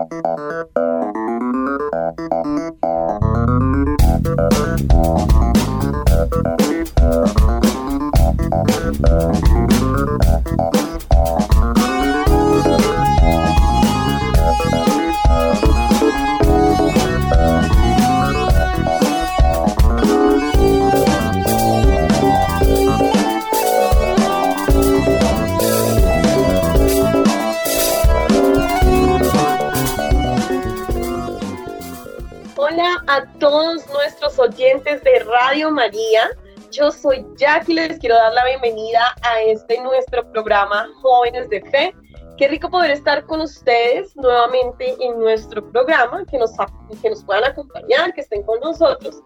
Uh-huh. Oyentes de Radio María. Yo soy Jackie, les quiero dar la bienvenida a este nuestro programa Jóvenes de Fe. Qué rico poder estar con ustedes nuevamente en nuestro programa, que nos, que nos puedan acompañar, que estén con nosotros.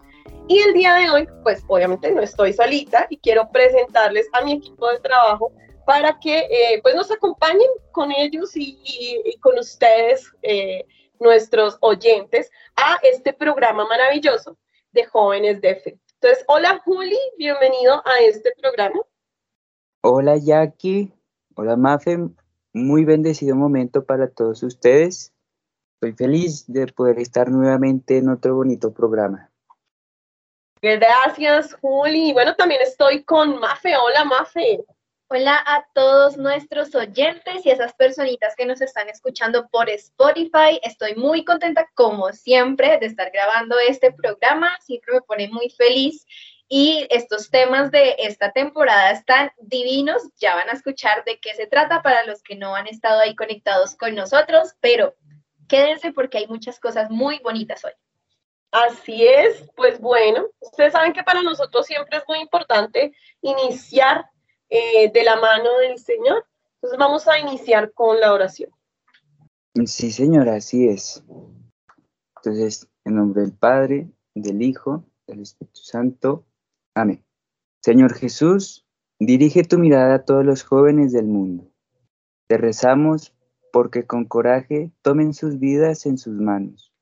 Y el día de hoy, pues obviamente no estoy solita y quiero presentarles a mi equipo de trabajo para que eh, pues nos acompañen con ellos y, con ustedes, eh, nuestros oyentes, a este programa maravilloso de jóvenes de fe. Entonces, hola Juli, bienvenido a este programa. Hola Jackie, hola Mafe, muy bendecido momento para todos ustedes. Estoy feliz de poder estar nuevamente en otro bonito programa. Gracias, Juli. Bueno, también estoy con Mafe. Hola, Mafe. Hola a todos nuestros oyentes y esas personitas que nos están escuchando por Spotify. Estoy muy contenta, como siempre, de estar grabando este programa. Siempre me pone muy feliz. Y estos temas de esta temporada están divinos. Ya van a escuchar de qué se trata para los que no han estado ahí conectados con nosotros. Pero quédense porque hay muchas cosas muy bonitas hoy. Así es, pues bueno, ustedes saben que para nosotros siempre es muy importante iniciar eh, de la mano del Señor. Entonces vamos a iniciar con la oración. Sí, señora, así es. Entonces, en nombre del Padre, del Hijo, del Espíritu Santo. Amén. Señor Jesús, dirige tu mirada a todos los jóvenes del mundo. Te rezamos porque con coraje tomen sus vidas en sus manos,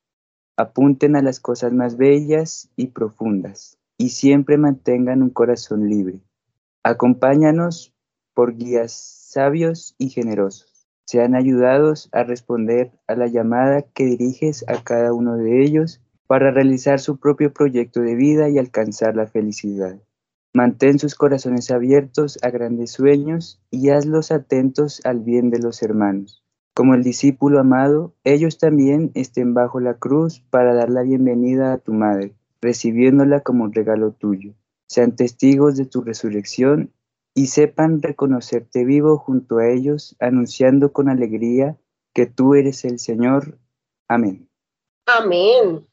apunten a las cosas más bellas y profundas, y siempre mantengan un corazón libre Acompáñanos por guías sabios y generosos. Sean ayudados a responder a la llamada que diriges a cada uno de ellos para realizar su propio proyecto de vida y alcanzar la felicidad. Mantén sus corazones abiertos a grandes sueños y hazlos atentos al bien de los hermanos. Como el discípulo amado, ellos también estén bajo la cruz para dar la bienvenida a tu madre, recibiéndola como un regalo tuyo sean testigos de tu resurrección y sepan reconocerte vivo junto a ellos, anunciando con alegría que tú eres el Señor. Amén. Amén.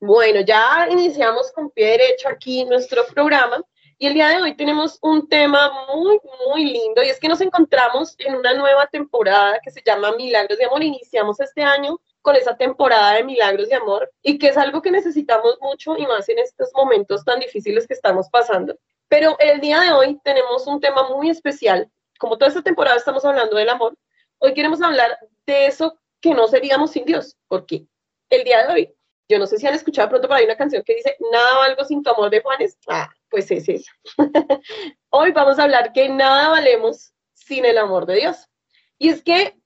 Bueno, ya iniciamos con pie derecho aquí nuestro programa y el día de hoy tenemos un tema muy, muy lindo y es que nos encontramos en una nueva temporada que se llama Milagros de Amor. Iniciamos este año con esa temporada de milagros de amor y que es algo que necesitamos mucho y más en estos momentos tan difíciles que estamos pasando. Pero el día de hoy tenemos un tema muy especial. Como toda esta temporada estamos hablando del amor, hoy queremos hablar de eso que no seríamos sin Dios. porque El día de hoy, yo no sé si han escuchado pronto por ahí una canción que dice, nada valgo sin tu amor de Juanes. Ah, pues es eso. hoy vamos a hablar que nada valemos sin el amor de Dios. Y es que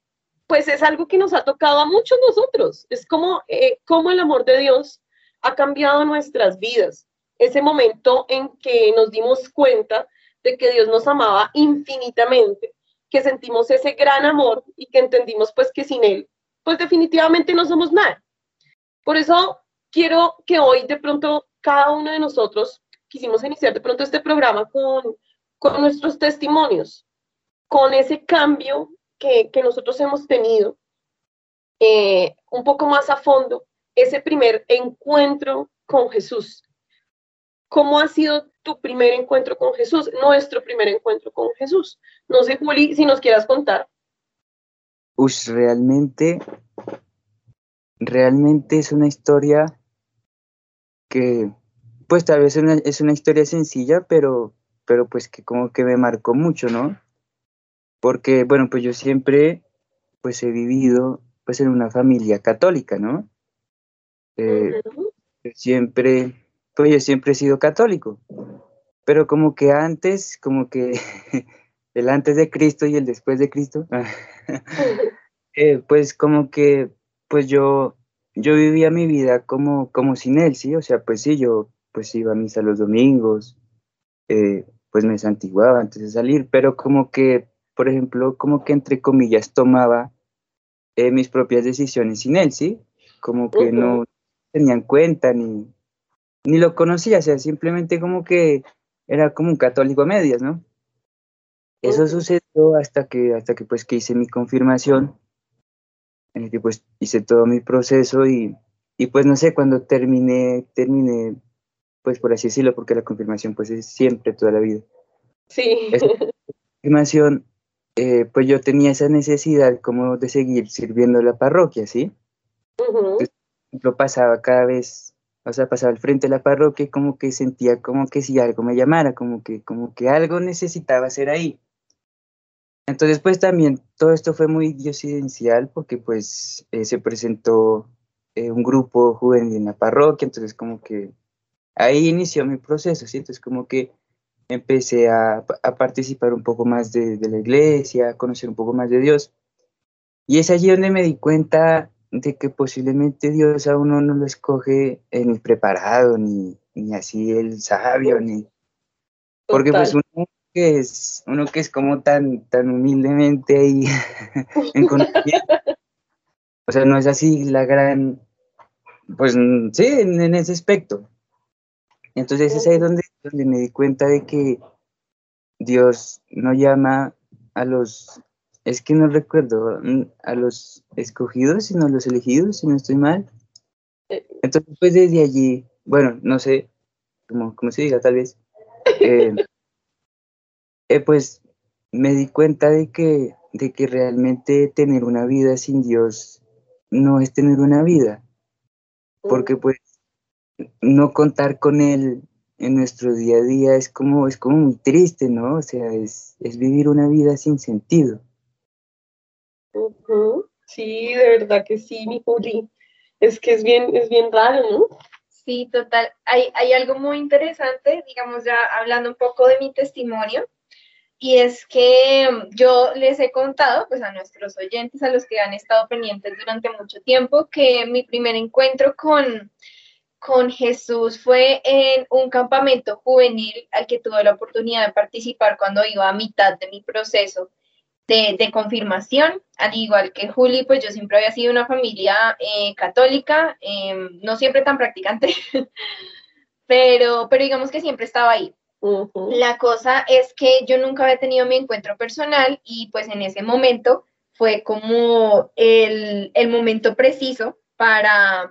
pues es algo que nos ha tocado a muchos nosotros. Es como, eh, como el amor de Dios ha cambiado nuestras vidas. Ese momento en que nos dimos cuenta de que Dios nos amaba infinitamente, que sentimos ese gran amor y que entendimos pues que sin Él, pues definitivamente no somos nada. Por eso quiero que hoy de pronto cada uno de nosotros quisimos iniciar de pronto este programa con, con nuestros testimonios, con ese cambio que, nosotros hemos tenido eh, un poco más a fondo ese primer encuentro con Jesús. ¿Cómo ha sido tu primer encuentro con Jesús? Nuestro primer encuentro con Jesús. No sé, Juli, si nos quieras contar. Pues realmente, realmente es una historia que, pues tal vez es una historia sencilla, pero, pero pues que como que me marcó mucho, ¿no? Porque, bueno, pues yo siempre, pues he vivido, pues en una familia católica, ¿no? Eh, siempre, pues yo siempre he sido católico, pero como que antes, como que el antes de Cristo y el después de Cristo, eh, pues como que pues yo, yo vivía mi vida como, como sin él, ¿sí? O sea, pues sí, yo pues iba a misa los domingos, eh, pues me santiguaba antes de salir, pero como que, por ejemplo, como que entre comillas tomaba eh, mis propias decisiones sin él, ¿sí? Como que no tenía en cuenta ni, ni lo conocía, o sea, simplemente como que era como un católico a medias, ¿no? Eso sucedió hasta que, hasta que pues que hice mi confirmación, en el que pues hice todo mi proceso y, y pues no sé, cuando terminé, terminé, pues por así decirlo, porque la confirmación pues es siempre, toda la vida. Sí. Esa confirmación, eh, pues yo tenía esa necesidad como de seguir sirviendo la parroquia, ¿sí? lo pasaba cada vez, o sea, pasaba al frente de la parroquia y como que sentía como que si algo me llamara, como que, como que algo necesitaba hacer ahí. Entonces, pues también todo esto fue muy diosidencial porque pues eh, se presentó eh, un grupo juvenil en la parroquia, entonces como que ahí inició mi proceso, ¿sí? Entonces como que empecé a, a participar un poco más de, de, la iglesia, a conocer un poco más de Dios. Y es allí donde me di cuenta de que posiblemente Dios a uno no lo escoge eh, ni preparado, ni, ni así el sabio, ni... Porque pues uno que es, uno que es como tan, tan humildemente ahí en o sea, no es así la gran, pues sí, en, ese aspecto. Entonces es ahí donde, donde me di cuenta de que Dios no llama a los, es que no recuerdo, a los escogidos, sino a los elegidos, si no estoy mal. Eh. Entonces, pues desde allí, bueno, no sé, como, como se diga tal vez, eh, eh, pues me di cuenta de que, de que realmente tener una vida sin Dios no es tener una vida, porque pues no contar con Él en nuestro día a día es como, es como muy triste, ¿no? O sea, es, es vivir una vida sin sentido. Sí, de verdad que sí, mi Juli. Es que es bien, es bien raro, ¿no? Sí, total. Hay, hay algo muy interesante, digamos, ya hablando un poco de mi testimonio y es que yo les he contado, pues a nuestros oyentes, a los que han estado pendientes durante mucho tiempo, que mi primer encuentro con, con Jesús fue en un campamento juvenil al que tuve la oportunidad de participar cuando iba a mitad de mi proceso de, de confirmación. Al igual que Juli, pues yo siempre había sido una familia eh, católica, em, no siempre tan practicante, pero, pero digamos que siempre estaba ahí. La cosa es que yo nunca había tenido mi encuentro personal y pues en ese momento fue como el, momento preciso para,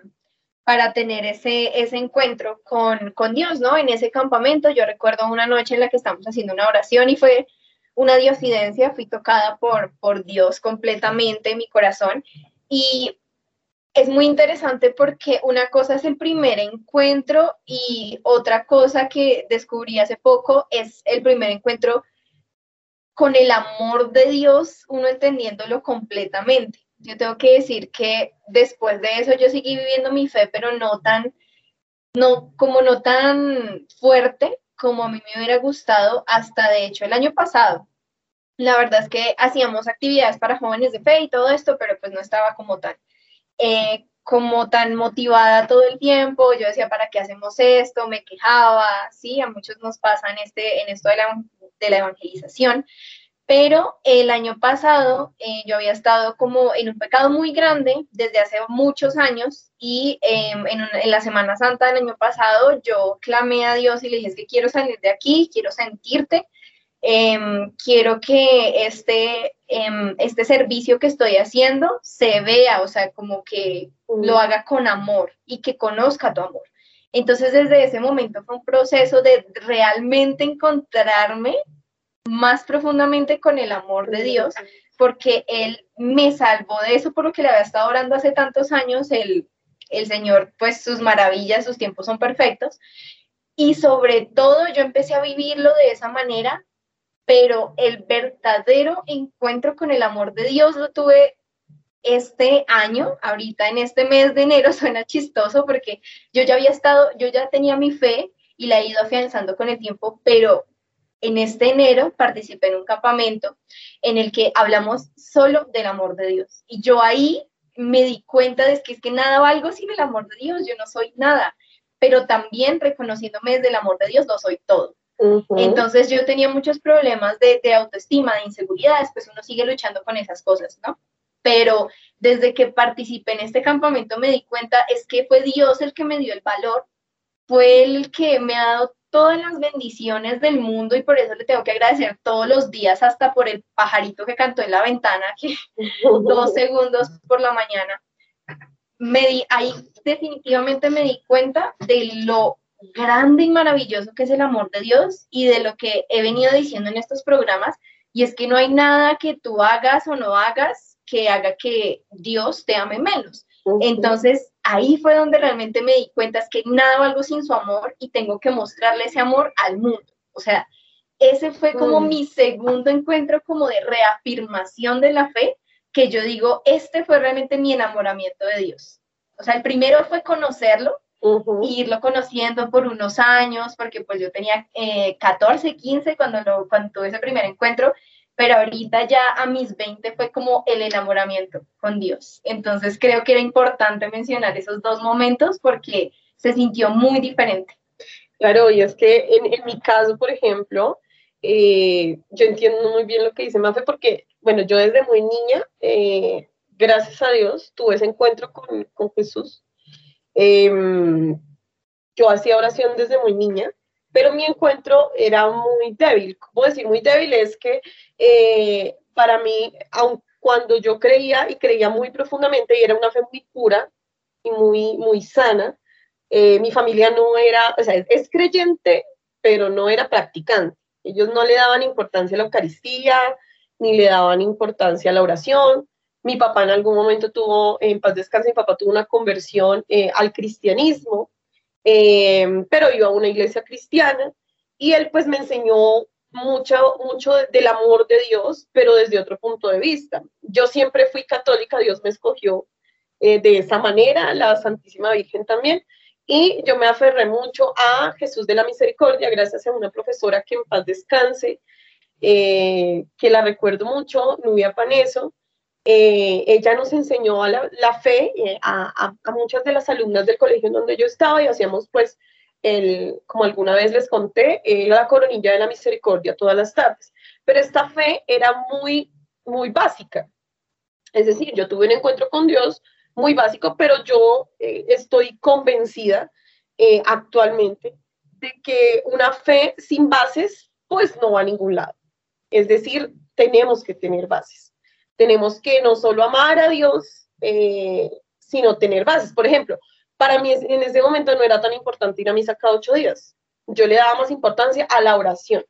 para tener ese, ese encuentro con, con, Dios, ¿no? En ese campamento yo recuerdo una noche en la que estamos haciendo una oración y fue una diosidencia, fui tocada por, por Dios completamente en mi corazón y es muy interesante porque una cosa es el primer encuentro y otra cosa que descubrí hace poco es el primer encuentro con el amor de Dios, uno entendiéndolo completamente. Yo tengo que decir que después de eso yo seguí viviendo mi fe, pero no tan, no, como no tan fuerte como a mí me hubiera gustado hasta de hecho el año pasado. La verdad es que hacíamos actividades para jóvenes de fe y todo esto, pero pues no estaba como tan eh, como tan motivada todo el tiempo, yo decía, ¿para qué hacemos esto? Me quejaba, sí, a muchos nos pasa en, este, en esto de la, de la evangelización, pero el año pasado eh, yo había estado como en un pecado muy grande desde hace muchos años y em, en, en, la Semana Santa del año pasado yo clamé a Dios y le dije, es que quiero salir de aquí, quiero sentirte, Em, quiero que este, em, este servicio que estoy haciendo se vea, o sea, como que lo haga con amor y que conozca tu amor. Entonces, desde ese momento fue un proceso de realmente encontrarme más profundamente con el amor de Dios, porque Él me salvó de eso por lo que le había estado orando hace tantos años. El, el Señor, pues sus maravillas, sus tiempos son perfectos. Y sobre todo yo empecé a vivirlo de esa manera pero el verdadero encuentro con el amor de Dios lo tuve este año, ahorita en este mes de enero, suena chistoso porque yo ya había estado, yo ya tenía mi fe y la he ido afianzando con el tiempo, pero en este enero participé en un campamento en el que hablamos solo del amor de Dios. Y yo ahí me di cuenta de que es que nada valgo sin el amor de Dios, yo no soy nada, pero también reconociéndome desde el amor de Dios, no soy todo. Entonces yo tenía muchos problemas de, de, autoestima, de inseguridades, pues uno sigue luchando con esas cosas, ¿no? Pero desde que participé en este campamento me di cuenta es que fue Dios el que me dio el valor, fue el que me ha dado todas las bendiciones del mundo y por eso le tengo que agradecer todos los días, hasta por el pajarito que cantó en la ventana, que dos segundos por la mañana. Me di, ahí definitivamente me di cuenta de lo grande y maravilloso que es el amor de Dios y de lo que he venido diciendo en estos programas, y es que no hay nada que tú hagas o no hagas que haga que Dios te ame menos. Entonces, ahí fue donde realmente me di cuenta, es que nada valgo sin su amor y tengo que mostrarle ese amor al mundo. O sea, ese fue como mm. mi segundo encuentro como de reafirmación de la fe, que yo digo, este fue realmente mi enamoramiento de Dios. O sea, el primero fue conocerlo, irlo conociendo por unos años, porque pues yo tenía 14, eh, 15 cuando, lo, cuando tuve ese primer encuentro, pero ahorita ya a mis 20 fue como el enamoramiento con Dios. Entonces creo que era importante mencionar esos dos momentos porque se sintió muy diferente. Claro, y es que en, mi caso, por ejemplo, eh, yo entiendo muy bien lo que dice Mafe porque, bueno, yo desde muy niña, eh, gracias a Dios, tuve ese encuentro con, con Jesús. Em, yo hacía oración desde muy niña pero mi encuentro era muy débil. ¿Cómo decir muy débil? Es que eh, para mí, aun cuando yo creía y creía muy profundamente y era una fe muy pura y muy, muy sana, eh, mi familia no era, o sea, es, creyente, pero no era practicante. Ellos no le daban importancia a la Eucaristía, ni le daban importancia a la oración. Mi papá en algún momento tuvo, en paz descanse, mi papá tuvo una conversión eh, al cristianismo, Em, pero iba a una iglesia cristiana y él pues me enseñó mucho, mucho del amor de Dios, pero desde otro punto de vista. Yo siempre fui católica, Dios me escogió eh, de esa manera, la Santísima Virgen también, y yo me aferré mucho a Jesús de la Misericordia, gracias a una profesora que en paz descanse, eh, que la recuerdo mucho, Nubia Paneso, eh, ella nos enseñó a la, fe eh, a, muchas de las alumnas del colegio en donde yo estaba y hacíamos pues, el, como alguna vez les conté, eh, la coronilla de la misericordia todas las tardes. Pero esta fe era muy, muy básica. Es decir, yo tuve un encuentro con Dios muy básico, pero yo estoy convencida actualmente de que una fe sin bases pues no va a ningún lado. Es decir, tenemos que tener bases tenemos que no solo amar a Dios, eh, sino tener bases. Por ejemplo, para mí en ese momento no era tan importante ir a misa cada ocho días. Yo le daba más importancia a la oración,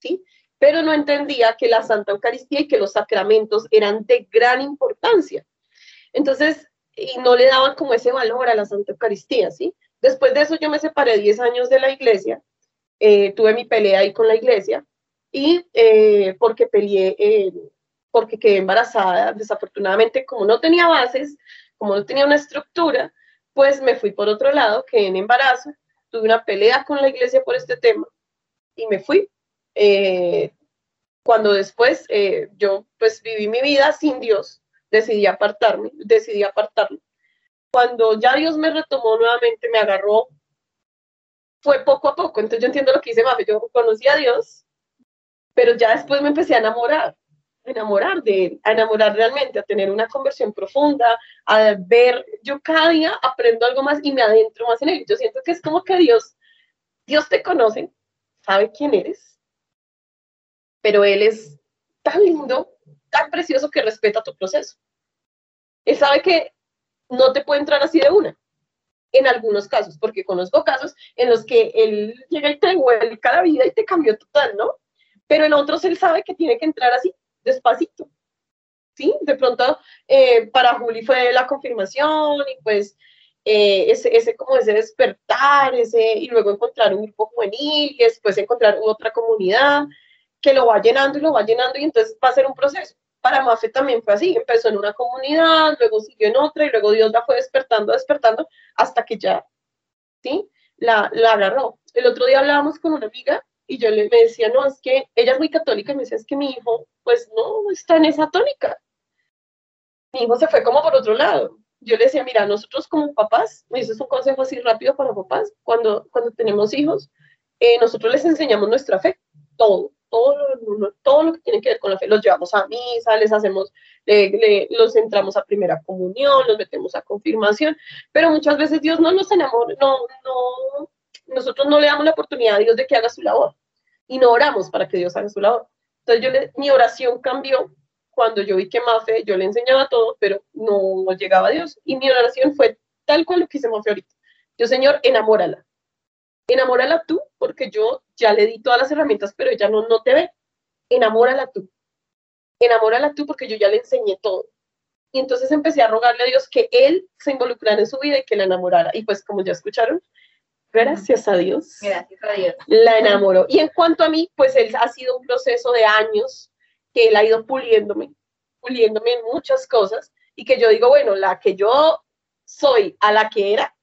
¿sí? Pero no entendía que la Santa Eucaristía y que los sacramentos eran de gran importancia. Entonces, y no le daban como ese valor a la Santa Eucaristía, ¿sí? Después de eso yo me separé 10 años de la iglesia, eh, tuve mi pelea ahí con la iglesia y eh, porque peleé porque quedé embarazada. Desafortunadamente, como no tenía bases, como no tenía una estructura, pues me fui por otro lado, quedé en embarazo, tuve una pelea con la iglesia por este tema y me fui. Eh, cuando después eh, yo pues viví mi vida sin Dios, decidí apartarme, decidí apartarme. Cuando ya Dios me retomó nuevamente, me agarró, fue poco a poco. Entonces yo entiendo lo que dice Mafe, yo conocí a Dios, pero ya después me empecé a enamorar enamorar de él, a enamorar realmente, a tener una conversión profunda, a ver, yo cada día aprendo algo más y me adentro más en él. Yo siento que es como que Dios, Dios te conoce, sabe quién eres, pero Él es tan lindo, tan precioso que respeta tu proceso. Él sabe que no te puede entrar así de una, en algunos casos, porque conozco casos en los que Él llega y te devuelve cada vida y te cambió total, ¿no? Pero en otros Él sabe que tiene que entrar así despacito. ¿Sí? De pronto, eh, para Juli fue la confirmación y pues eh, ese, ese, como ese despertar, ese, y luego encontrar un grupo juvenil y después encontrar otra comunidad que lo va llenando y lo va llenando y entonces va a ser un proceso. Para Mafe también fue así, empezó en una comunidad, luego siguió en otra y luego Dios la fue despertando, despertando hasta que ya, ¿sí? La, la agarró. El otro día hablábamos con una amiga y yo le decía, no, es que ella es muy católica y me decía, es que mi hijo, pues no está en esa tónica. mi hijo se fue como por otro lado. Yo le decía, mira, nosotros como papás, y eso es un consejo así rápido para papás, cuando, cuando tenemos hijos, eh, nosotros les enseñamos nuestra fe, todo, todo lo, todo lo que tiene que ver con la fe. Los llevamos a misa, les hacemos, los entramos a primera comunión, los metemos a confirmación, pero muchas veces Dios no nos enamora, no, no, nosotros no le damos la oportunidad a Dios de que haga su labor y no oramos para que Dios haga su labor. Entonces yo mi oración cambió cuando yo vi que Mafe, yo le enseñaba todo, pero no llegaba a Dios. Y mi oración fue tal cual lo que hice Mafe ahorita. Yo, Señor, enamórala. Enamórala tú, porque yo ya le di todas las herramientas, pero ella no, no te ve. Enamórala tú. Enamórala tú, porque yo ya le enseñé todo. Y entonces empecé a rogarle a Dios que Él se involucrara en su vida y que la enamorara. Y pues como ya escucharon, gracias a Dios. Gracias a Dios. La enamoró. Y en cuanto a mí, pues él ha sido un proceso de años que él ha ido puliéndome, puliéndome en muchas cosas y que yo digo, bueno, la que yo soy a la que era,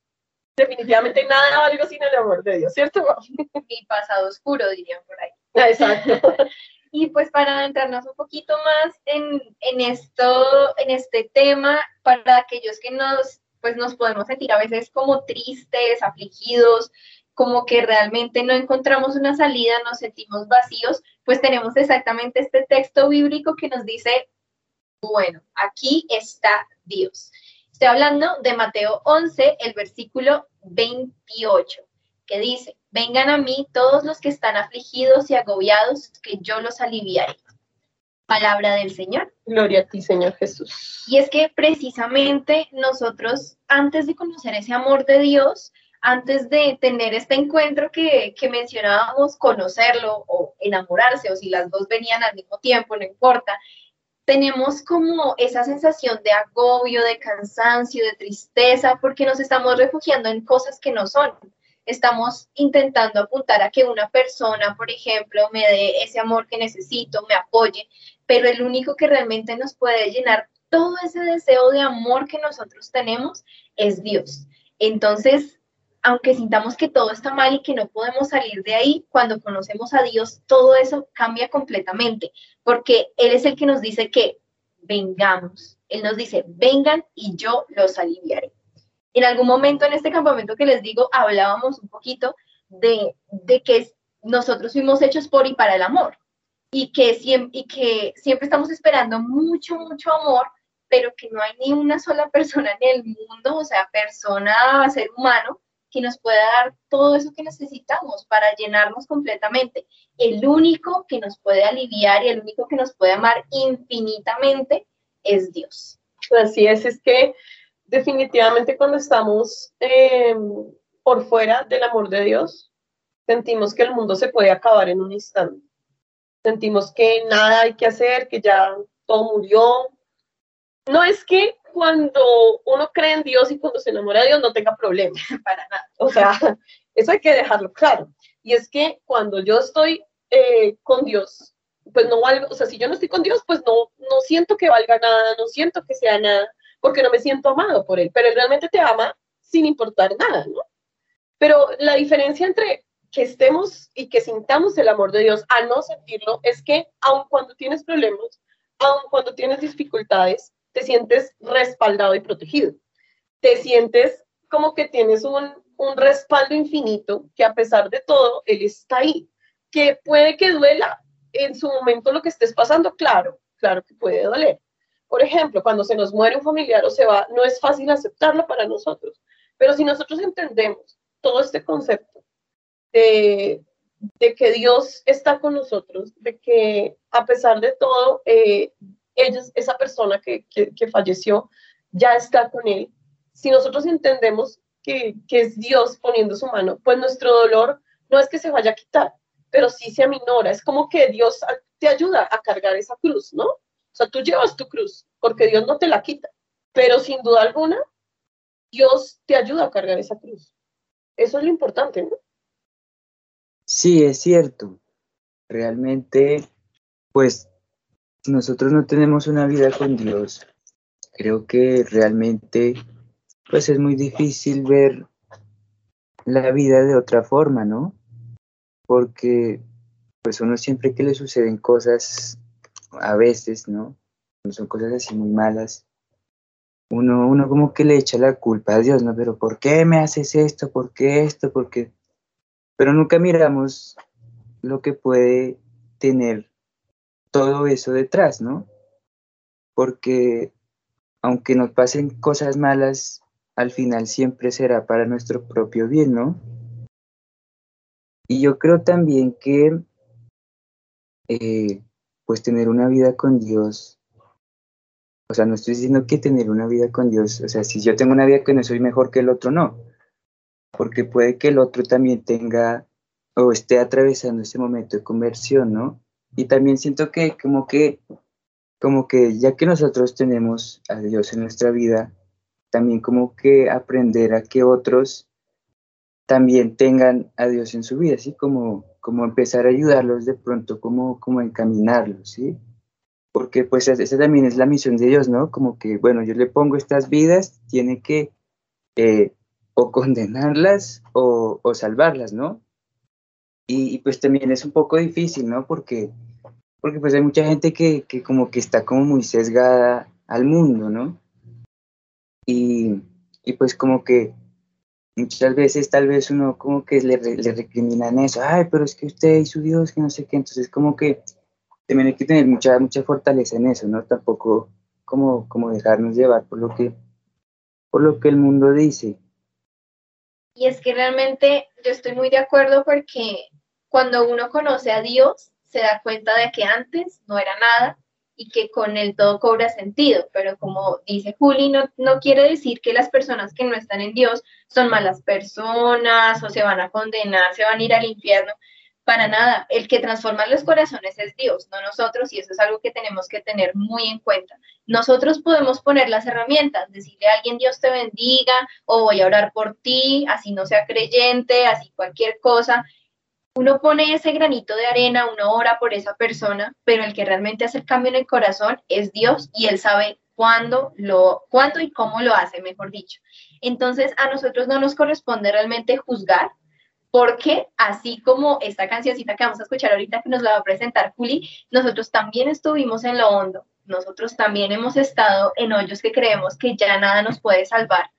definitivamente nada valgo sin el amor de Dios, ¿cierto? Mi pasado oscuro, dirían por ahí. Ah, exacto. y pues para adentrarnos un poquito más en, en, esto, en este tema, para aquellos que nos, pues nos podemos sentir a veces como tristes, afligidos, como que realmente no encontramos una salida, nos sentimos vacíos, pues tenemos exactamente este texto bíblico que nos dice, bueno, aquí está Dios. Estoy hablando de Mateo 11, el versículo 28, que dice, vengan a mí todos los que están afligidos y agobiados, que yo los aliviaré. Palabra del Señor. Gloria a ti, Señor Jesús. Y es que precisamente nosotros, antes de conocer ese amor de Dios, antes de tener este encuentro que, mencionábamos, conocerlo o enamorarse, o si las dos venían al mismo tiempo, no importa, tenemos como esa sensación de agobio, de cansancio, de tristeza, porque nos estamos refugiando en cosas que no son. Estamos intentando apuntar a que una persona, por ejemplo, me dé ese amor que necesito, me apoye, pero el único que realmente nos puede llenar todo ese deseo de amor que nosotros tenemos es Dios. Entonces, aunque sintamos que todo está mal y que no podemos salir de ahí, cuando conocemos a Dios, todo eso cambia completamente, porque Él es el que nos dice que vengamos. Él nos dice, vengan y yo los aliviaré. En algún momento en este campamento que les digo, hablábamos un poquito de, que nosotros fuimos hechos por y para el amor, y que, siempre, y que siempre estamos esperando mucho, mucho amor, pero que no hay ni una sola persona en el mundo, o sea, persona, ser humano, que nos pueda dar todo eso que necesitamos para llenarnos completamente. El único que nos puede aliviar y el único que nos puede amar infinitamente es Dios. Así es, es que definitivamente cuando estamos em, por fuera del amor de Dios, sentimos que el mundo se puede acabar en un instante. Sentimos que nada hay que hacer, que ya todo murió. No es que cuando uno cree en Dios y cuando se enamora de Dios no tenga problemas, para nada. O sea, eso hay que dejarlo claro. Y es que cuando yo estoy eh, con Dios, pues no valgo, o sea, si yo no estoy con Dios, pues no, no siento que valga nada, no siento que sea nada, porque no me siento amado por Él, pero Él realmente te ama sin importar nada, ¿no? Pero la diferencia entre que estemos y que sintamos el amor de Dios a no sentirlo es que aun cuando tienes problemas, aun cuando tienes dificultades, te sientes respaldado y protegido. Te sientes como que tienes un, respaldo infinito, que a pesar de todo, Él está ahí. Que puede que duela en su momento lo que estés pasando, claro, claro que puede doler. Por ejemplo, cuando se nos muere un familiar o se va, no es fácil aceptarlo para nosotros. Pero si nosotros entendemos todo este concepto de, que Dios está con nosotros, de que a pesar de todo, eh, ellos, esa persona que, falleció ya está con él. Si nosotros entendemos que, es Dios poniendo su mano, pues nuestro dolor no es que se vaya a quitar, pero sí se aminora. Es como que Dios te ayuda a cargar esa cruz, ¿no? O sea, tú llevas tu cruz porque Dios no te la quita, pero sin duda alguna, Dios te ayuda a cargar esa cruz. Eso es lo importante, ¿no? Sí, es cierto. Realmente, pues nosotros no tenemos una vida con Dios, creo que realmente pues es muy difícil ver la vida de otra forma, ¿no? Porque pues uno siempre que le suceden cosas a veces, ¿no? son cosas así muy malas, uno, uno como que le echa la culpa a Dios, ¿no? Pero ¿por qué me haces esto? ¿Por qué esto? ¿Por qué? Pero nunca miramos lo que puede tener todo eso detrás, ¿no? Porque aunque nos pasen cosas malas, al final siempre será para nuestro propio bien, ¿no? Y yo creo también que, eh, pues tener una vida con Dios, o sea, no estoy diciendo que tener una vida con Dios, o sea, si yo tengo una vida con Dios soy mejor que el otro, no, porque puede que el otro también tenga o esté atravesando ese momento de conversión, ¿no? Y también siento que como que, como que ya que nosotros tenemos a Dios en nuestra vida, también como que aprender a que otros también tengan a Dios en su vida, así como, como empezar a ayudarlos de pronto, como, como encaminarlos, ¿sí? Porque pues esa también es la misión de Dios, ¿no? Como que, bueno, yo le pongo estas vidas, tiene que eh, o condenarlas o, o, salvarlas, ¿no? Y, pues también es un poco difícil, ¿no? Porque, porque pues hay mucha gente que, que como que está como muy sesgada al mundo, ¿no? Y, pues como que muchas veces tal vez uno como que le, le recriminan eso, ay, pero es que usted y su Dios, que no sé qué, entonces como que también hay que tener mucha, mucha fortaleza en eso, ¿no? Tampoco como, como dejarnos llevar por lo que, por lo que el mundo dice. Y es que realmente yo estoy muy de acuerdo porque cuando uno conoce a Dios, se da cuenta de que antes no era nada y que con el todo cobra sentido, pero como dice Juli, no, no quiere decir que las personas que no están en Dios son malas personas o se van a condenar, se van a ir al infierno, para nada. El que transforma los corazones es Dios, no nosotros, y eso es algo que tenemos que tener muy en cuenta. Nosotros podemos poner las herramientas, decirle a alguien Dios te bendiga o voy a orar por ti, así no sea creyente, así cualquier cosa, uno pone ese granito de arena, uno ora por esa persona, pero el que realmente hace el cambio en el corazón es Dios y Él sabe cuándo, lo, cuándo y cómo lo hace, mejor dicho. Entonces, a nosotros no nos corresponde realmente juzgar, porque así como esta cancioncita que vamos a escuchar ahorita que nos la va a presentar Juli, nosotros también estuvimos en lo hondo, nosotros también hemos estado en hoyos que creemos que ya nada nos puede salvar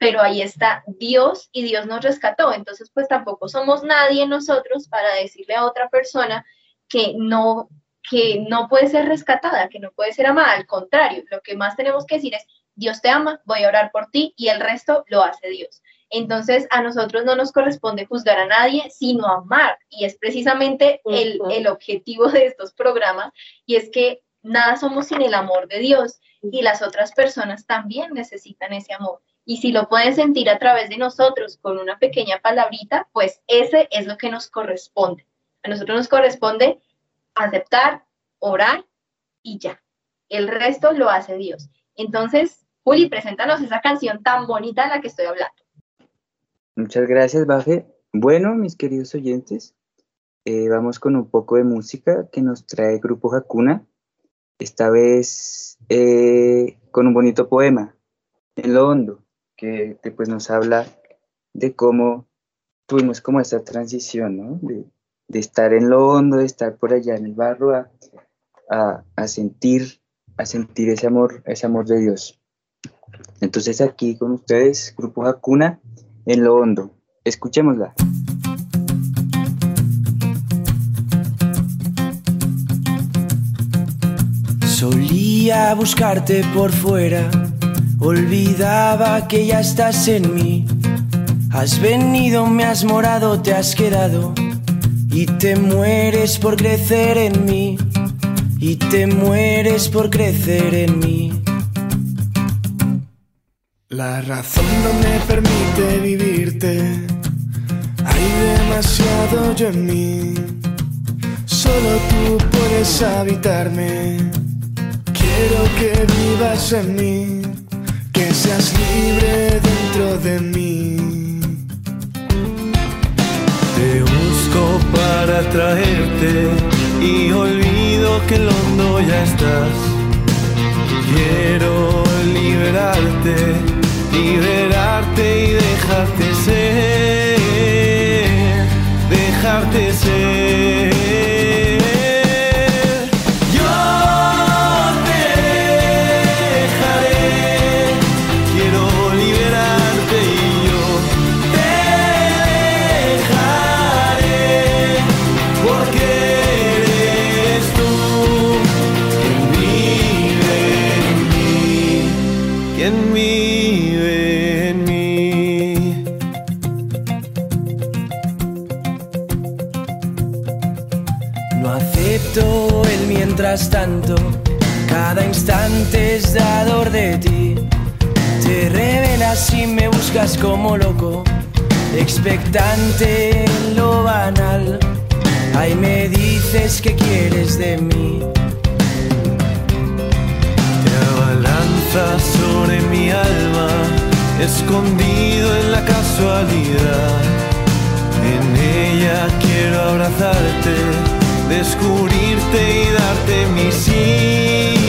pero ahí está Dios y Dios nos rescató. Entonces, pues tampoco somos nadie nosotros para decirle a otra persona que no que no puede ser rescatada, que no puede ser amada, al contrario, lo que más tenemos que decir es, Dios te ama, voy a orar por ti y el resto lo hace Dios. Entonces, a nosotros no nos corresponde juzgar a nadie, sino amar. Y es precisamente el, el objetivo de estos programas, y es que nada somos sin el amor de Dios y las otras personas también necesitan ese amor. Y si lo pueden sentir a través de nosotros con una pequeña palabrita, pues ese es lo que nos corresponde. A nosotros nos corresponde aceptar, orar y ya. El resto lo hace Dios. Entonces, Juli, preséntanos esa canción tan bonita de la que estoy hablando. Muchas gracias, Baje. Bueno, mis queridos oyentes, eh, vamos con un poco de música que nos trae Grupo Hakuna. Esta vez eh, con un bonito poema, en lo hondo que, pues nos habla de cómo tuvimos como esta transición, ¿no? De, estar en lo hondo, de estar por allá en el barro, a, a, sentir, a sentir ese amor, ese amor de Dios. Entonces aquí con ustedes, Grupo Hakuna, en lo hondo. Escuchémosla. Solía buscarte por fuera Olvidaba que ya estás en mí. Has venido, me has morado, te has quedado. Y te mueres por crecer en mí. Y te mueres por crecer en mí. La razón no me permite vivirte. Hay demasiado yo en mí. Solo tú puedes habitarme. Quiero que vivas en mí que seas libre dentro de mí. Te busco para traerte y olvido que el hondo ya estás. Quiero liberarte, liberarte y dejarte ser, dejarte ser. Dador de ti. Te revelas y me buscas como loco, expectante en lo banal. Ahí me dices que quieres de mí. Te abalanzas sobre mi alma, escondido en la casualidad. En ella quiero abrazarte, descubrirte y darte mi sí.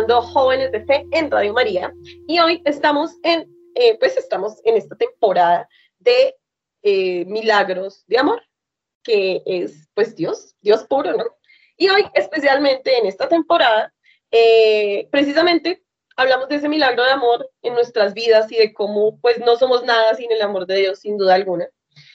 Escuchando Jóvenes de Fe en Radio María y hoy estamos en, eh, pues estamos en esta temporada de eh, milagros de amor, que es pues Dios, Dios puro, ¿no? Y hoy especialmente en esta temporada, eh, precisamente hablamos de ese milagro de amor en nuestras vidas y de cómo pues no somos nada sin el amor de Dios, sin duda alguna.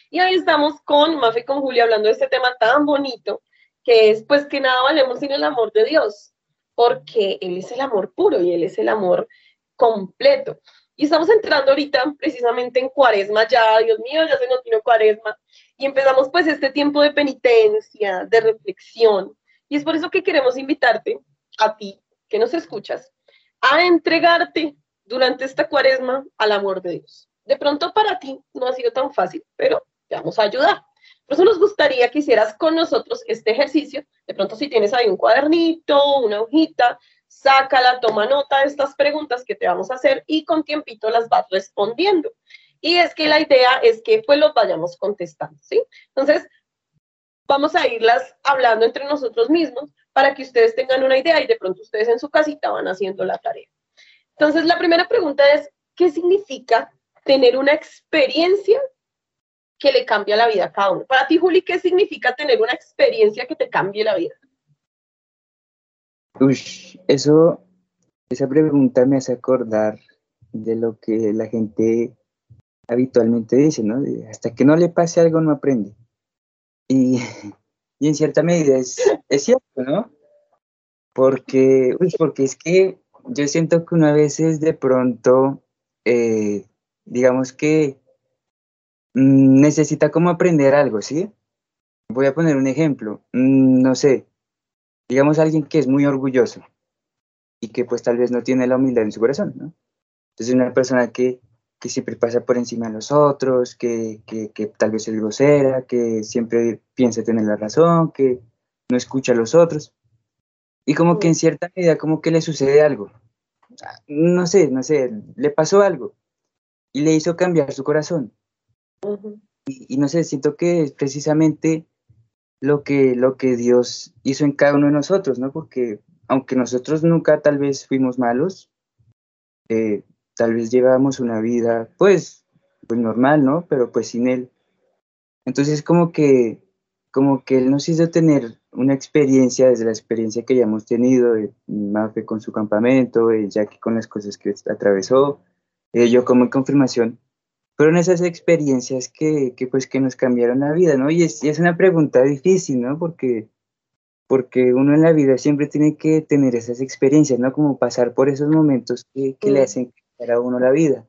Y hoy estamos con Mafe y con Julia hablando de este tema tan bonito que es pues que nada valemos sin el amor de Dios, porque Él es el amor puro y Él es el amor completo. Y estamos entrando ahorita precisamente en cuaresma ya, Dios mío, ya se nos vino cuaresma, y empezamos pues este tiempo de penitencia, de reflexión. Y es por eso que queremos invitarte a ti, que nos escuchas, a entregarte durante esta cuaresma al amor de Dios. De pronto para ti no ha sido tan fácil, pero te vamos a ayudar. Por eso nos gustaría que hicieras con nosotros este ejercicio. De pronto si tienes ahí un cuadernito, una hojita, sácala, toma nota de estas preguntas que te vamos a hacer y con tiempito las vas respondiendo. Y es que la idea es que pues los vayamos contestando, ¿sí? Entonces, vamos a irlas hablando entre nosotros mismos para que ustedes tengan una idea y de pronto ustedes en su casita van haciendo la tarea. Entonces, la primera pregunta es, ¿qué significa tener una experiencia que le cambia la vida a cada uno? Para ti, Juli, ¿qué significa tener una experiencia que te cambie la vida? Ush, eso, esa pregunta me hace acordar de lo que la gente habitualmente dice, ¿no? Hasta que no le pase algo no aprende. Y, y en cierta medida es, es cierto, ¿no? Porque, uy, porque es que yo siento que una vez es de pronto, eh, digamos que necesita como aprender algo, ¿sí? Voy a poner un ejemplo, mm, no sé, digamos alguien que es muy orgulloso y que pues tal vez no tiene la humildad en su corazón, ¿no? Entonces una persona que, que siempre pasa por encima de los otros, que, que, que tal vez es grosera, que siempre piensa tener la razón, que no escucha a los otros. Y como que en cierta medida como que le sucede algo. No sé, no sé, le pasó algo y le hizo cambiar su corazón. Y, no sé, siento que es precisamente lo que, lo que Dios hizo en cada uno de nosotros, ¿no? Porque aunque nosotros nunca tal vez fuimos malos, eh, tal vez llevábamos una vida, pues, pues normal, ¿no? Pero pues sin Él. Entonces como que como que Él nos hizo tener una experiencia desde la experiencia que ya hemos tenido, eh, Mafe con su campamento, eh, Jackie con las cosas que atravesó, eh, yo como confirmación, fueron esas experiencias que, que, pues que nos cambiaron la vida, ¿no? Y es, y es una pregunta difícil, ¿no? Porque, porque uno en la vida siempre tiene que tener esas experiencias, ¿no? Como pasar por esos momentos que, que le hacen cambiar a uno la vida.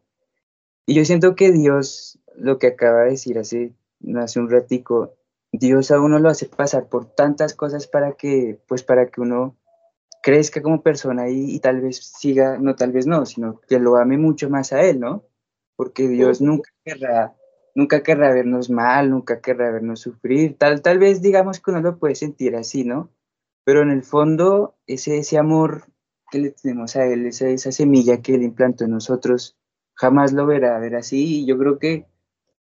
Y yo siento que Dios, lo que acaba de decir hace, hace un ratico, Dios a uno lo hace pasar por tantas cosas para que, pues para que uno crezca como persona y, y, tal vez siga, no tal vez no, sino que lo ame mucho más a Él, ¿no? Porque Dios nunca querrá, nunca querrá vernos mal, nunca querrá vernos sufrir, tal, tal vez digamos que uno lo puede sentir así, ¿no? Pero en el fondo, ese, ese amor que le tenemos a Él, esa, esa semilla que Él implantó en nosotros, jamás lo verá ver así. Y yo creo que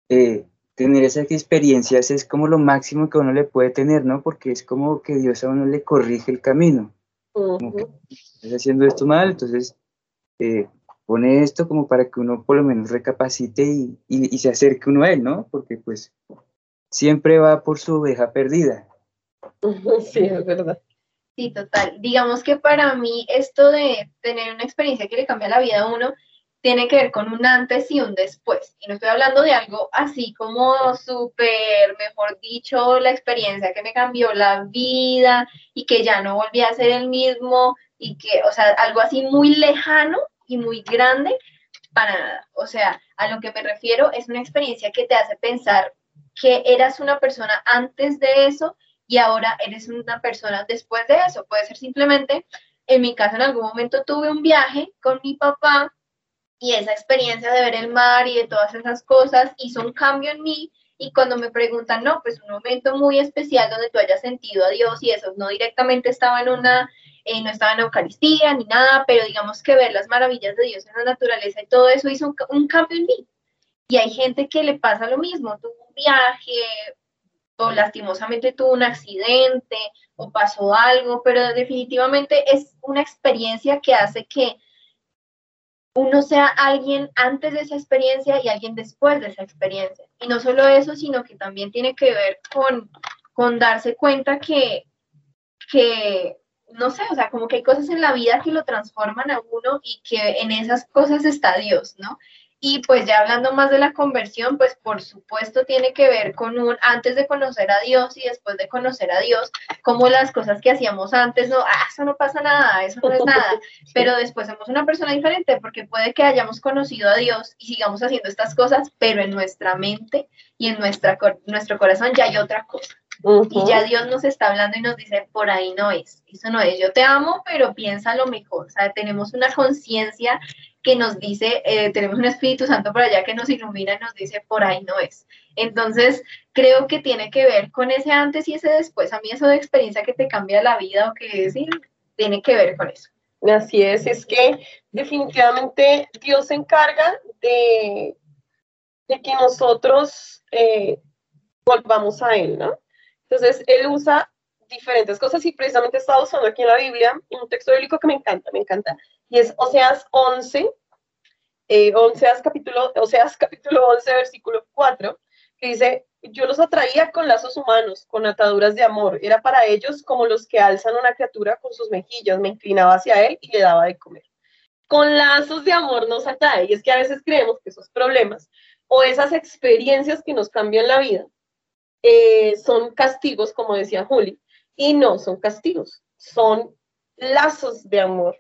eh, tener esas experiencias es como lo máximo que uno le puede tener, ¿no? Porque es como que Dios a uno le corrige el camino. Como que estás haciendo esto mal, entonces eh, pone esto como para que uno por lo menos recapacite y, y, y, se acerque uno a él, ¿no? Porque pues siempre va por su oveja perdida. Sí, es verdad. Sí, total. Digamos que para mí esto de tener una experiencia que le cambia la vida a uno tiene que ver con un antes y un después. Y no estoy hablando de algo así como súper, mejor dicho, la experiencia que me cambió la vida y que ya no volví a ser el mismo y que, o sea, algo así muy lejano y muy grande para nada. O sea, a lo que me refiero es una experiencia que te hace pensar que eras una persona antes de eso y ahora eres una persona después de eso. Puede ser simplemente, en mi caso en algún momento tuve un viaje con mi papá y esa experiencia de ver el mar y de todas esas cosas hizo un cambio en mí y cuando me preguntan, no, pues un momento muy especial donde tú hayas sentido a Dios y eso no directamente estaba en una, eh, no estaba en Eucaristía ni nada, pero digamos que ver las maravillas de Dios en la naturaleza y todo eso hizo un, un cambio en mí. Y hay gente que le pasa lo mismo, tuvo un viaje o lastimosamente tuvo un accidente o pasó algo, pero definitivamente es una experiencia que hace que uno sea alguien antes de esa experiencia y alguien después de esa experiencia. Y no solo eso, sino que también tiene que ver con, con darse cuenta que, que, no sé, o sea, como que hay cosas en la vida que lo transforman a uno y que en esas cosas está Dios, ¿no? Y pues ya hablando más de la conversión, pues por supuesto tiene que ver con un antes de conocer a Dios y después de conocer a Dios, como las cosas que hacíamos antes, no, ah, eso no pasa nada, eso no es nada, pero después somos una persona diferente porque puede que hayamos conocido a Dios y sigamos haciendo estas cosas, pero en nuestra mente y en nuestra, nuestro corazón ya hay otra cosa. Uh -huh. Y ya Dios nos está hablando y nos dice, por ahí no es, eso no es, yo te amo, pero piensa lo mejor, o sea, tenemos una conciencia que nos dice, eh, tenemos un Espíritu Santo por allá que nos ilumina y nos dice, por ahí no es. Entonces, creo que tiene que ver con ese antes y ese después. A mí eso de experiencia que te cambia la vida o que sí, tiene que ver con eso. Así es, es que definitivamente Dios se encarga de, de que nosotros eh, volvamos a Él, ¿no? Entonces, Él usa diferentes cosas y precisamente he estado usando aquí en la Biblia un texto bíblico que me encanta, me encanta, y es Oseas 11, eh, Oseas, capítulo, Oseas capítulo 11, versículo 4, que dice, yo los atraía con lazos humanos, con ataduras de amor, era para ellos como los que alzan una criatura con sus mejillas, me inclinaba hacia él y le daba de comer. Con lazos de amor nos atrae, y es que a veces creemos que esos problemas o esas experiencias que nos cambian la vida eh, son castigos, como decía Juli, y no son castigos, son lazos de amor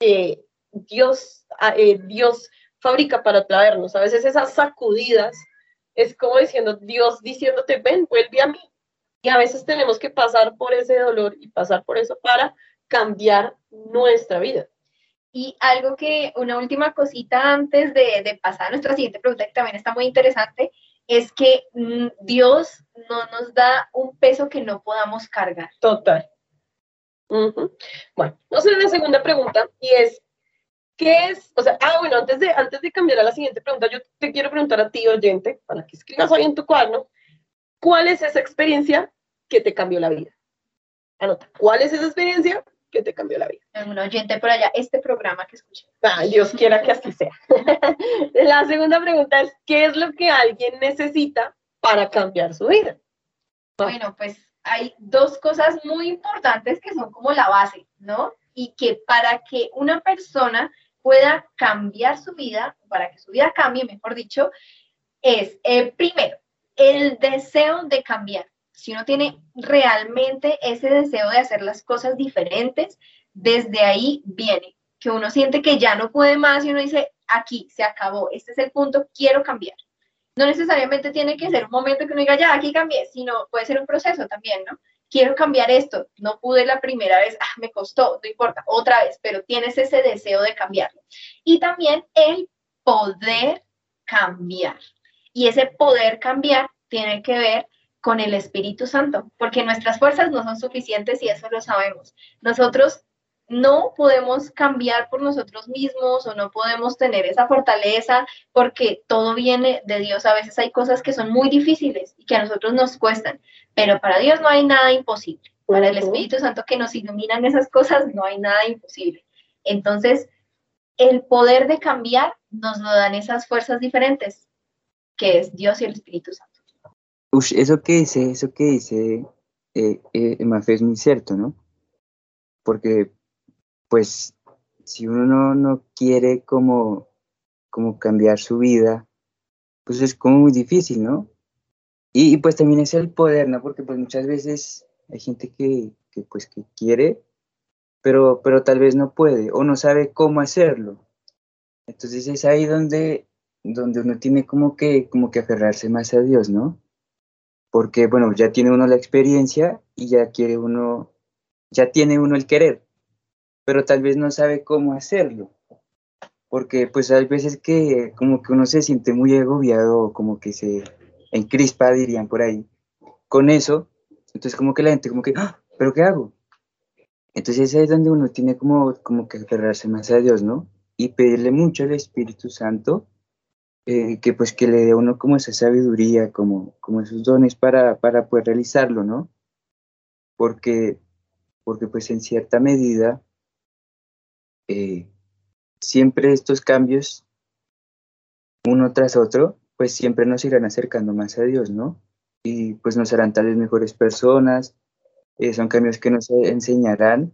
que Dios, eh, Dios fabrica para traernos. A veces esas sacudidas es como diciendo, Dios diciéndote, ven, vuelve a mí. Y a veces tenemos que pasar por ese dolor y pasar por eso para cambiar nuestra vida. Y algo que, una última cosita antes de, de pasar a nuestra siguiente pregunta, que también está muy interesante, es que mm, Dios no nos da un peso que no podamos cargar. Total. Bueno, vamos a la segunda pregunta y es, ¿qué es? O sea, ah, bueno, antes de, antes de cambiar a la siguiente pregunta, yo te quiero preguntar a ti, oyente, para que escribas ahí en tu cuaderno, ¿cuál es esa experiencia que te cambió la vida? Anota, ¿cuál es esa experiencia que te cambió la vida? Un oyente por allá, este programa que escuché. Ah, Dios quiera que así sea. la segunda pregunta es, ¿qué es lo que alguien necesita para cambiar su vida? Bueno, pues hay dos cosas muy importantes que son como la base, ¿no? Y que para que una persona pueda cambiar su vida, para que su vida cambie, mejor dicho, es, eh, primero, el deseo de cambiar. Si uno tiene realmente ese deseo de hacer las cosas diferentes, desde ahí viene, que uno siente que ya no puede más y uno dice, aquí se acabó, este es el punto, quiero cambiar. No necesariamente tiene que ser un momento que uno diga, ya, aquí cambié, sino puede ser un proceso también, ¿no? Quiero cambiar esto, no pude la primera vez, ah, me costó, no importa, otra vez, pero tienes ese deseo de cambiarlo. Y también el poder cambiar. Y ese poder cambiar tiene que ver con el Espíritu Santo, porque nuestras fuerzas no son suficientes y eso lo sabemos. Nosotros no podemos cambiar por nosotros mismos o no podemos tener esa fortaleza porque todo viene de Dios. A veces hay cosas que son muy difíciles y que a nosotros nos cuestan, pero para Dios no hay nada imposible. Para el Espíritu Santo que nos ilumina en esas cosas no hay nada imposible. Entonces, el poder de cambiar nos lo dan esas fuerzas diferentes, que es Dios y el Espíritu Santo. Eso que dice, eso que dice eh, eh, es muy cierto, ¿no? Porque, pues, si uno no, quiere como, como cambiar su vida, pues es como muy difícil, ¿no? Y, pues también es el poder, ¿no? Porque pues muchas veces hay gente que, que, pues que quiere, pero, pero tal vez no puede o no sabe cómo hacerlo. Entonces es ahí donde, donde uno tiene como que, como que aferrarse más a Dios, ¿no? Porque bueno, ya tiene uno la experiencia y ya quiere uno, ya tiene uno el querer, pero tal vez no sabe cómo hacerlo, porque pues hay veces que como que uno se siente muy agobiado, como que se encrispa, dirían por ahí, con eso, entonces como que la gente como que, ¡Ah! ¿pero qué hago? Entonces ahí es donde uno tiene como, como que aferrarse más a Dios, ¿no? Y pedirle mucho al Espíritu Santo eh, que pues que le dé uno como esa sabiduría, como, como esos dones para, para poder realizarlo, ¿no? Porque, porque pues en cierta medida eh, siempre estos cambios, uno tras otro, pues siempre nos irán acercando más a Dios, ¿no? Y pues nos harán tales mejores personas, eh, son cambios que nos enseñarán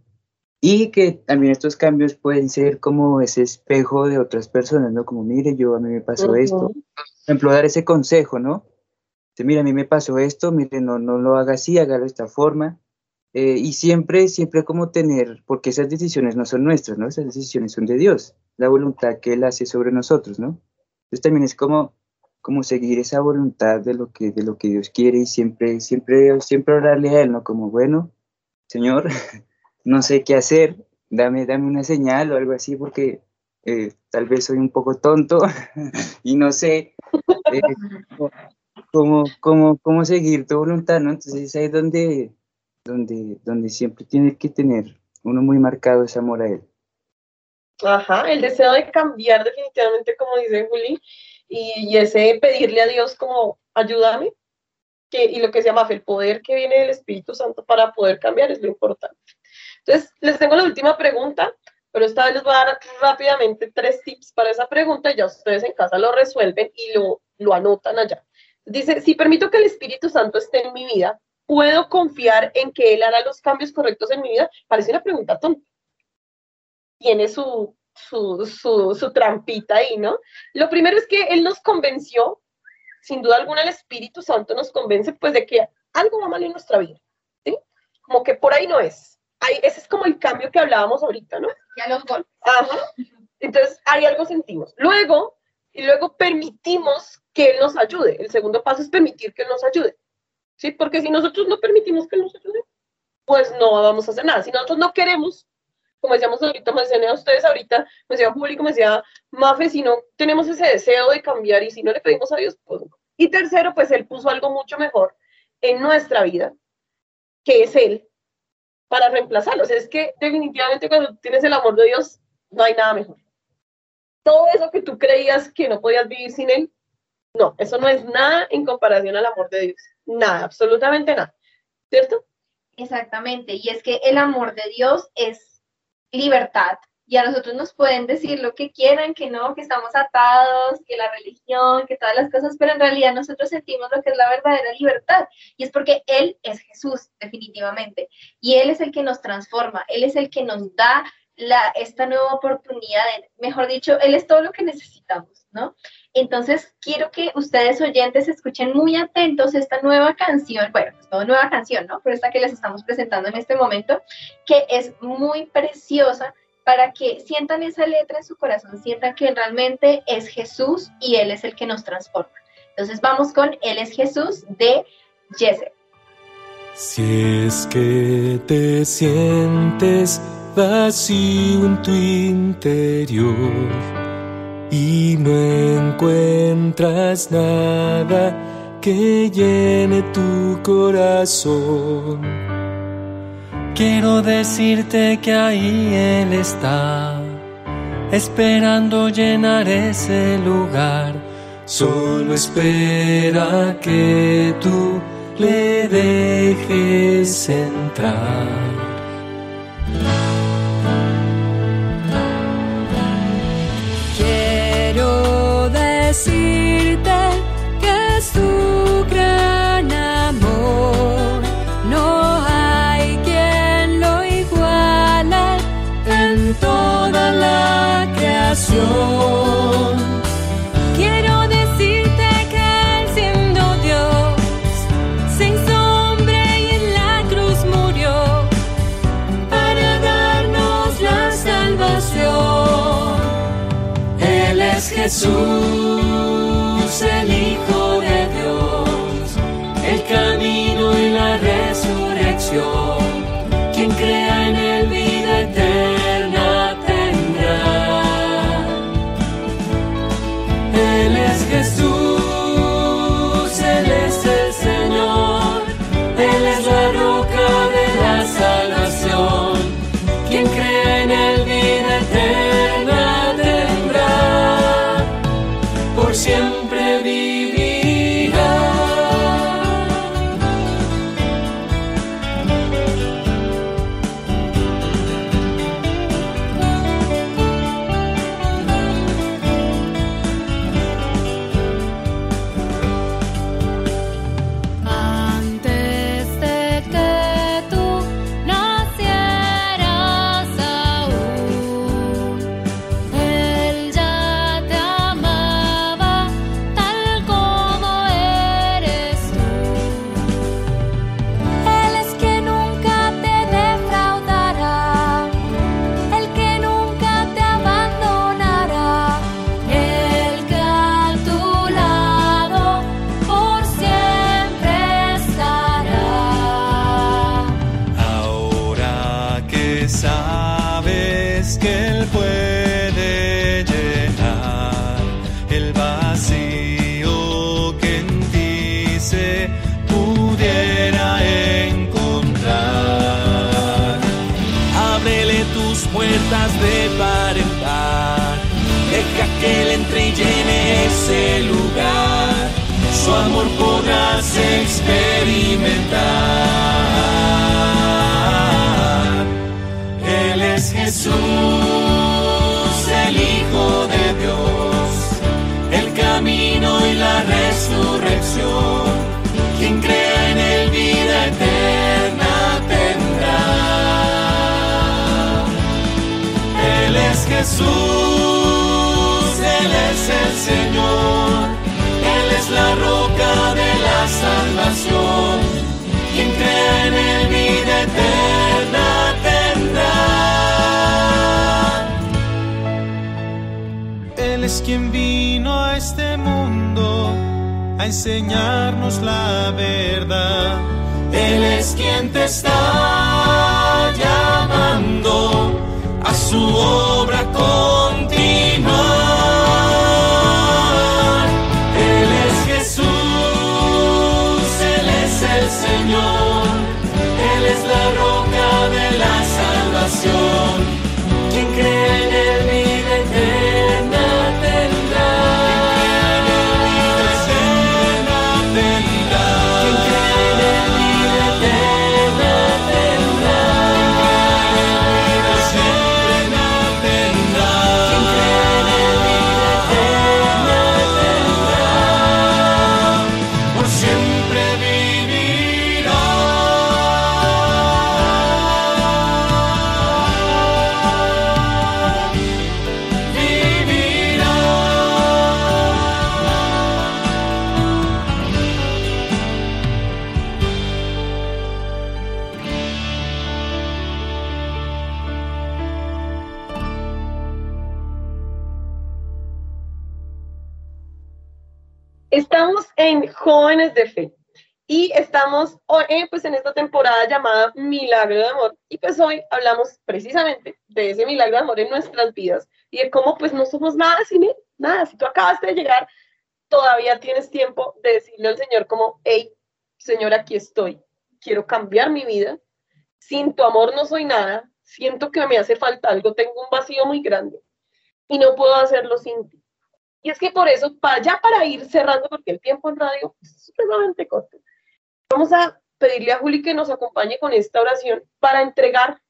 y que también estos cambios pueden ser como ese espejo de otras personas, ¿no? Como, mire, yo a mí me pasó esto. Por ejemplo, dar ese consejo, ¿no? De, mira, a mí me pasó esto, mire, no, no lo haga así, hágalo de esta forma. Eh, y siempre, siempre como tener, porque esas decisiones no son nuestras, ¿no? Esas decisiones son de Dios, la voluntad que Él hace sobre nosotros, ¿no? Entonces también es como, como seguir esa voluntad de lo que, de lo que Dios quiere y siempre, siempre, siempre orarle a Él, ¿no? Como, bueno, Señor, no sé qué hacer, dame, dame una señal o algo así, porque eh, tal vez soy un poco tonto y no sé eh, cómo, cómo, cómo, seguir tu voluntad, ¿no? Entonces ahí es donde, donde, donde siempre tiene que tener uno muy marcado ese amor a él. Ajá, el deseo de cambiar definitivamente, como dice Juli, y, y ese pedirle a Dios como, ayúdame, que, y lo que se llama el poder que viene del Espíritu Santo para poder cambiar es lo importante. Entonces, les tengo la última pregunta, pero esta vez les voy a dar rápidamente tres tips para esa pregunta ya ustedes en casa lo resuelven y lo, lo anotan allá. Dice, si permito que el Espíritu Santo esté en mi vida, ¿puedo confiar en que Él hará los cambios correctos en mi vida? Parece una pregunta tonta. Tiene su, su, su, su trampita ahí, ¿no? Lo primero es que Él nos convenció, sin duda alguna el Espíritu Santo nos convence pues de que algo va mal en nuestra vida, ¿sí? Como que por ahí no es ese es como el cambio que hablábamos ahorita, ¿no? Ya los golpes. Ajá. Entonces, hay algo sentimos. Luego, y luego permitimos que Él nos ayude. El segundo paso es permitir que Él nos ayude. ¿Sí? Porque si nosotros no permitimos que Él nos ayude, pues no vamos a hacer nada. Si nosotros no queremos, como decíamos ahorita, me decían a ustedes ahorita, me decía Juli, me decía Mafe, si no tenemos ese deseo de cambiar y si no le pedimos a Dios, pues no. Y tercero, pues Él puso algo mucho mejor en nuestra vida, que es Él, para reemplazarlos. Es que definitivamente cuando tienes el amor de Dios, no hay nada mejor. Todo eso que tú creías que no podías vivir sin Él, no, eso no es nada en comparación al amor de Dios. Nada, absolutamente nada. ¿Cierto? Exactamente. Y es que el amor de Dios es libertad, y a nosotros nos pueden decir lo que quieran, que no, que estamos atados, que la religión, que todas las cosas, pero en realidad nosotros sentimos lo que es la verdadera libertad y es porque Él es Jesús, definitivamente, y Él es el que nos transforma, Él es el que nos da la, esta nueva oportunidad, mejor dicho, Él es todo lo que necesitamos, ¿no? Entonces, quiero que ustedes oyentes escuchen muy atentos esta nueva canción, bueno, es no nueva canción, ¿no? Pero esta que les estamos presentando en este momento, que es muy preciosa para que sientan esa letra en su corazón, sientan que realmente es Jesús y Él es el que nos transforma. Entonces vamos con Él es Jesús de Jesse. Si es que te sientes vacío en tu interior y no encuentras nada que llene tu corazón. Quiero decirte que ahí Él está, esperando llenar ese lugar. Solo espera que tú le dejes entrar. Quiero decirte que Él siendo Dios se hizo y en la cruz murió para darnos la salvación. Él es Jesús, vino a este mundo a enseñarnos la verdad. Él es quien te está llamando a su obra continuar. De Fe. Y estamos hoy, eh, pues en esta temporada llamada Milagro de Amor. Y pues hoy hablamos precisamente de ese milagro de amor en nuestras vidas y de cómo pues no somos nada sin él, nada, si tú acabaste de llegar, todavía tienes tiempo de decirle al Señor como, hey, Señor, aquí estoy, quiero cambiar mi vida, sin tu amor no soy nada, siento que me hace falta algo, tengo un vacío muy grande y no puedo hacerlo sin ti. Y es que por eso, para, ya para ir cerrando, porque el tiempo en radio es supremamente corto, vamos a pedirle a Juli que nos acompañe con esta oración para entregar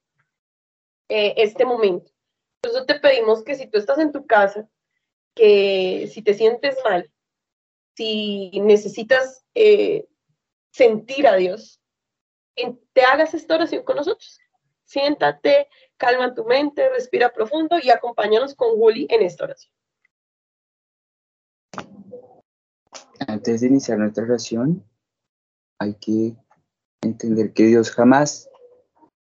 eh, este momento. Por te pedimos que si tú estás en tu casa, que si te sientes mal, si necesitas eh, sentir a Dios, te hagas esta oración con nosotros. Siéntate, calma tu mente, respira profundo y acompáñanos con Juli en esta oración. Antes de iniciar nuestra oración, hay que entender que Dios jamás,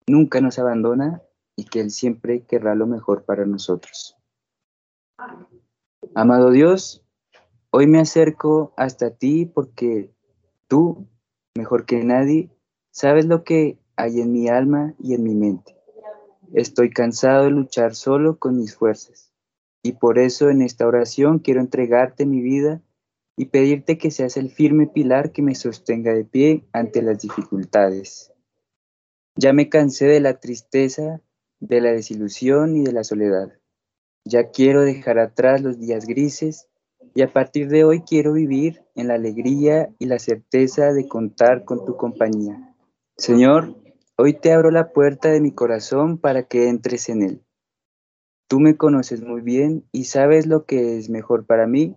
nunca nos abandona y que Él siempre querrá lo mejor para nosotros. Amado Dios, hoy me acerco hasta ti porque tú, mejor que nadie, sabes lo que hay en mi alma y en mi mente. Estoy cansado de luchar solo con mis fuerzas y por eso en esta oración quiero entregarte mi vida y pedirte que seas el firme pilar que me sostenga de pie ante las dificultades. Ya me cansé de la tristeza, de la desilusión y de la soledad. Ya quiero dejar atrás los días grises y a partir de hoy quiero vivir en la alegría y la certeza de contar con tu compañía. Señor, hoy te abro la puerta de mi corazón para que entres en él. Tú me conoces muy bien y sabes lo que es mejor para mí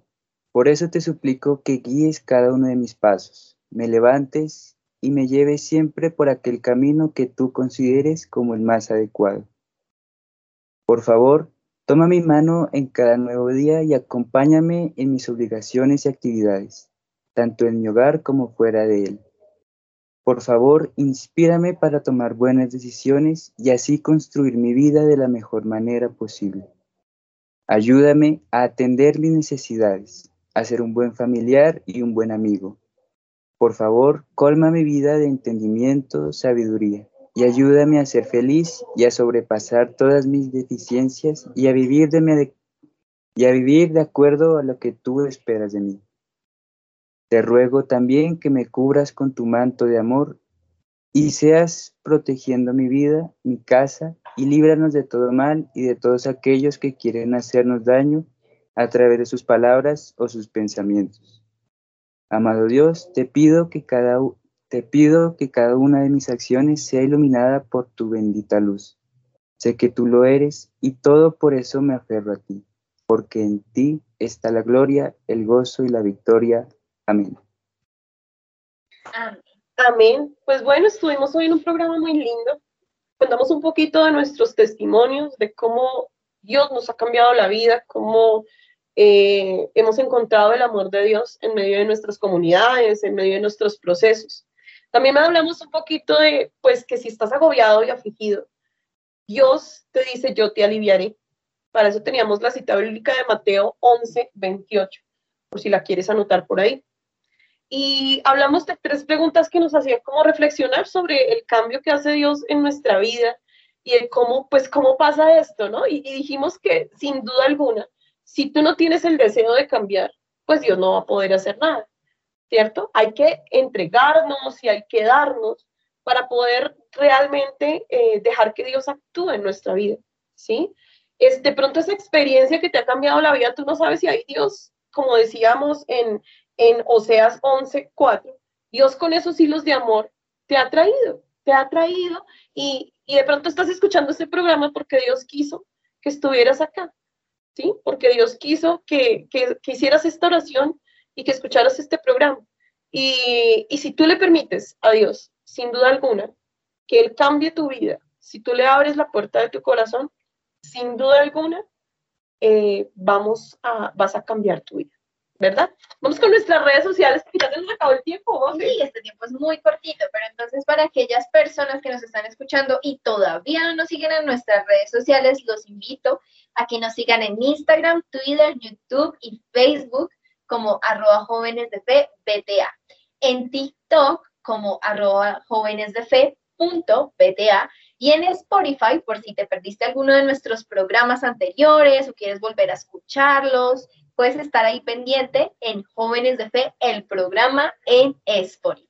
por eso te suplico que guíes cada uno de mis pasos, me levantes y me lleves siempre por aquel camino que tú consideres como el más adecuado. Por favor, toma mi mano en cada nuevo día y acompáñame en mis obligaciones y actividades, tanto en mi hogar como fuera de él. Por favor, inspírame para tomar buenas decisiones y así construir mi vida de la mejor manera posible. Ayúdame a atender mis necesidades, a ser un buen familiar y un buen amigo. Por favor, colma mi vida de entendimiento, sabiduría, y ayúdame a ser feliz y a sobrepasar todas mis deficiencias y a vivir de, y a vivir de acuerdo a lo que tú esperas de mí. Te ruego también que me cubras con tu manto de amor y seas protegiendo mi vida, mi casa, y líbranos de todo mal y de todos aquellos que quieren hacernos daño a través de sus palabras o sus pensamientos. Amado Dios, te pido que cada, te pido que cada una de mis acciones sea iluminada por tu bendita luz. Sé que tú lo eres y todo por eso me aferro a ti, porque en ti está la gloria, el gozo y la victoria. Amén. Amén. Amén. Pues bueno, estuvimos hoy en un programa muy lindo. Contamos un poquito de nuestros testimonios, de cómo Dios nos ha cambiado la vida, cómo eh, hemos encontrado el amor de Dios en medio de nuestras comunidades, en medio de nuestros procesos. También hablamos un poquito de, pues, que si estás agobiado y afligido, Dios te dice, yo te aliviaré. Para eso teníamos la cita bíblica de Mateo 11, 28, por si la quieres anotar por ahí. Y hablamos de tres preguntas que nos hacían como reflexionar sobre el cambio que hace Dios en nuestra vida y de cómo, pues, cómo pasa esto, ¿no? y dijimos que sin duda alguna, si tú no tienes el deseo de cambiar, pues Dios no va a poder hacer nada, ¿cierto? Hay que entregarnos y hay que darnos para poder realmente eh, dejar que Dios actúe en nuestra vida, ¿sí? Es, de pronto esa experiencia que te ha cambiado la vida, tú no sabes si hay Dios, como decíamos en, en Oseas 11, 4, Dios con esos hilos de amor te ha traído, te ha traído y, y de pronto estás escuchando este programa porque Dios quiso que estuvieras acá, ¿sí? Porque Dios quiso que, que, hicieras esta oración y que escucharas este programa. Y, y, si tú le permites a Dios, sin duda alguna, que Él cambie tu vida, si tú le abres la puerta de tu corazón, sin duda alguna, eh, vamos a, vas a cambiar tu vida. ¿Verdad? Vamos con nuestras redes sociales, que ya se nos acabó el tiempo. Sí, este tiempo es muy cortito, pero entonces para aquellas personas que nos están escuchando y todavía no nos siguen en nuestras redes sociales, los invito a que nos sigan en Instagram, Twitter, YouTube y Facebook como arroba jóvenes de fe BTA. En TikTok como arroba jóvenes de fe punto BTA y en Spotify, por si te perdiste alguno de nuestros programas anteriores o quieres volver a escucharlos, puedes estar ahí pendiente en Jóvenes de Fe, el programa en Spotify.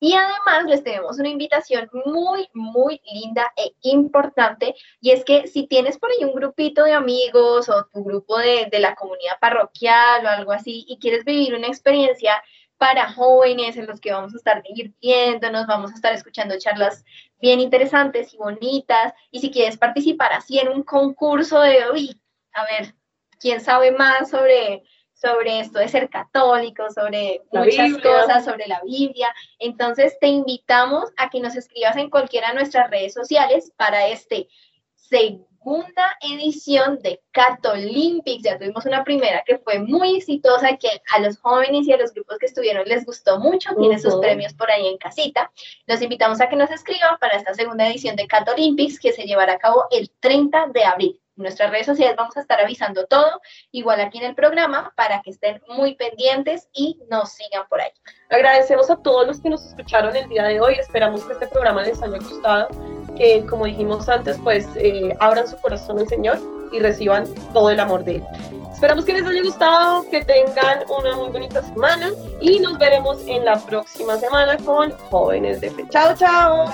Y además les tenemos una invitación muy, muy linda e importante. Y es que si tienes por ahí un grupito de amigos o tu grupo de, de la comunidad parroquial o algo así y quieres vivir una experiencia para jóvenes en los que vamos a estar divirtiéndonos, vamos a estar escuchando charlas bien interesantes y bonitas. Y si quieres participar así en un concurso de, uy, a ver, ¿quién sabe más sobre sobre esto de ser católico, sobre muchas cosas, sobre la Biblia. Entonces te invitamos a que nos escribas en cualquiera de nuestras redes sociales para este segunda edición de Catolympics. Ya tuvimos una primera que fue muy exitosa, que a los jóvenes y a los grupos que estuvieron les gustó mucho, tiene sus premios por ahí en casita. Los invitamos a que nos escriban para esta segunda edición de Catolympics que se llevará a cabo el 30 de abril nuestras redes sociales vamos a estar avisando todo, igual aquí en el programa, para que estén muy pendientes y nos sigan por ahí. Agradecemos a todos los que nos escucharon el día de hoy. Esperamos que este programa les haya gustado, que como dijimos antes, pues eh, abran su corazón al Señor y reciban todo el amor de Él. Esperamos que les haya gustado, que tengan una muy bonita semana y nos veremos en la próxima semana con Jóvenes de Fe. Chao, chao.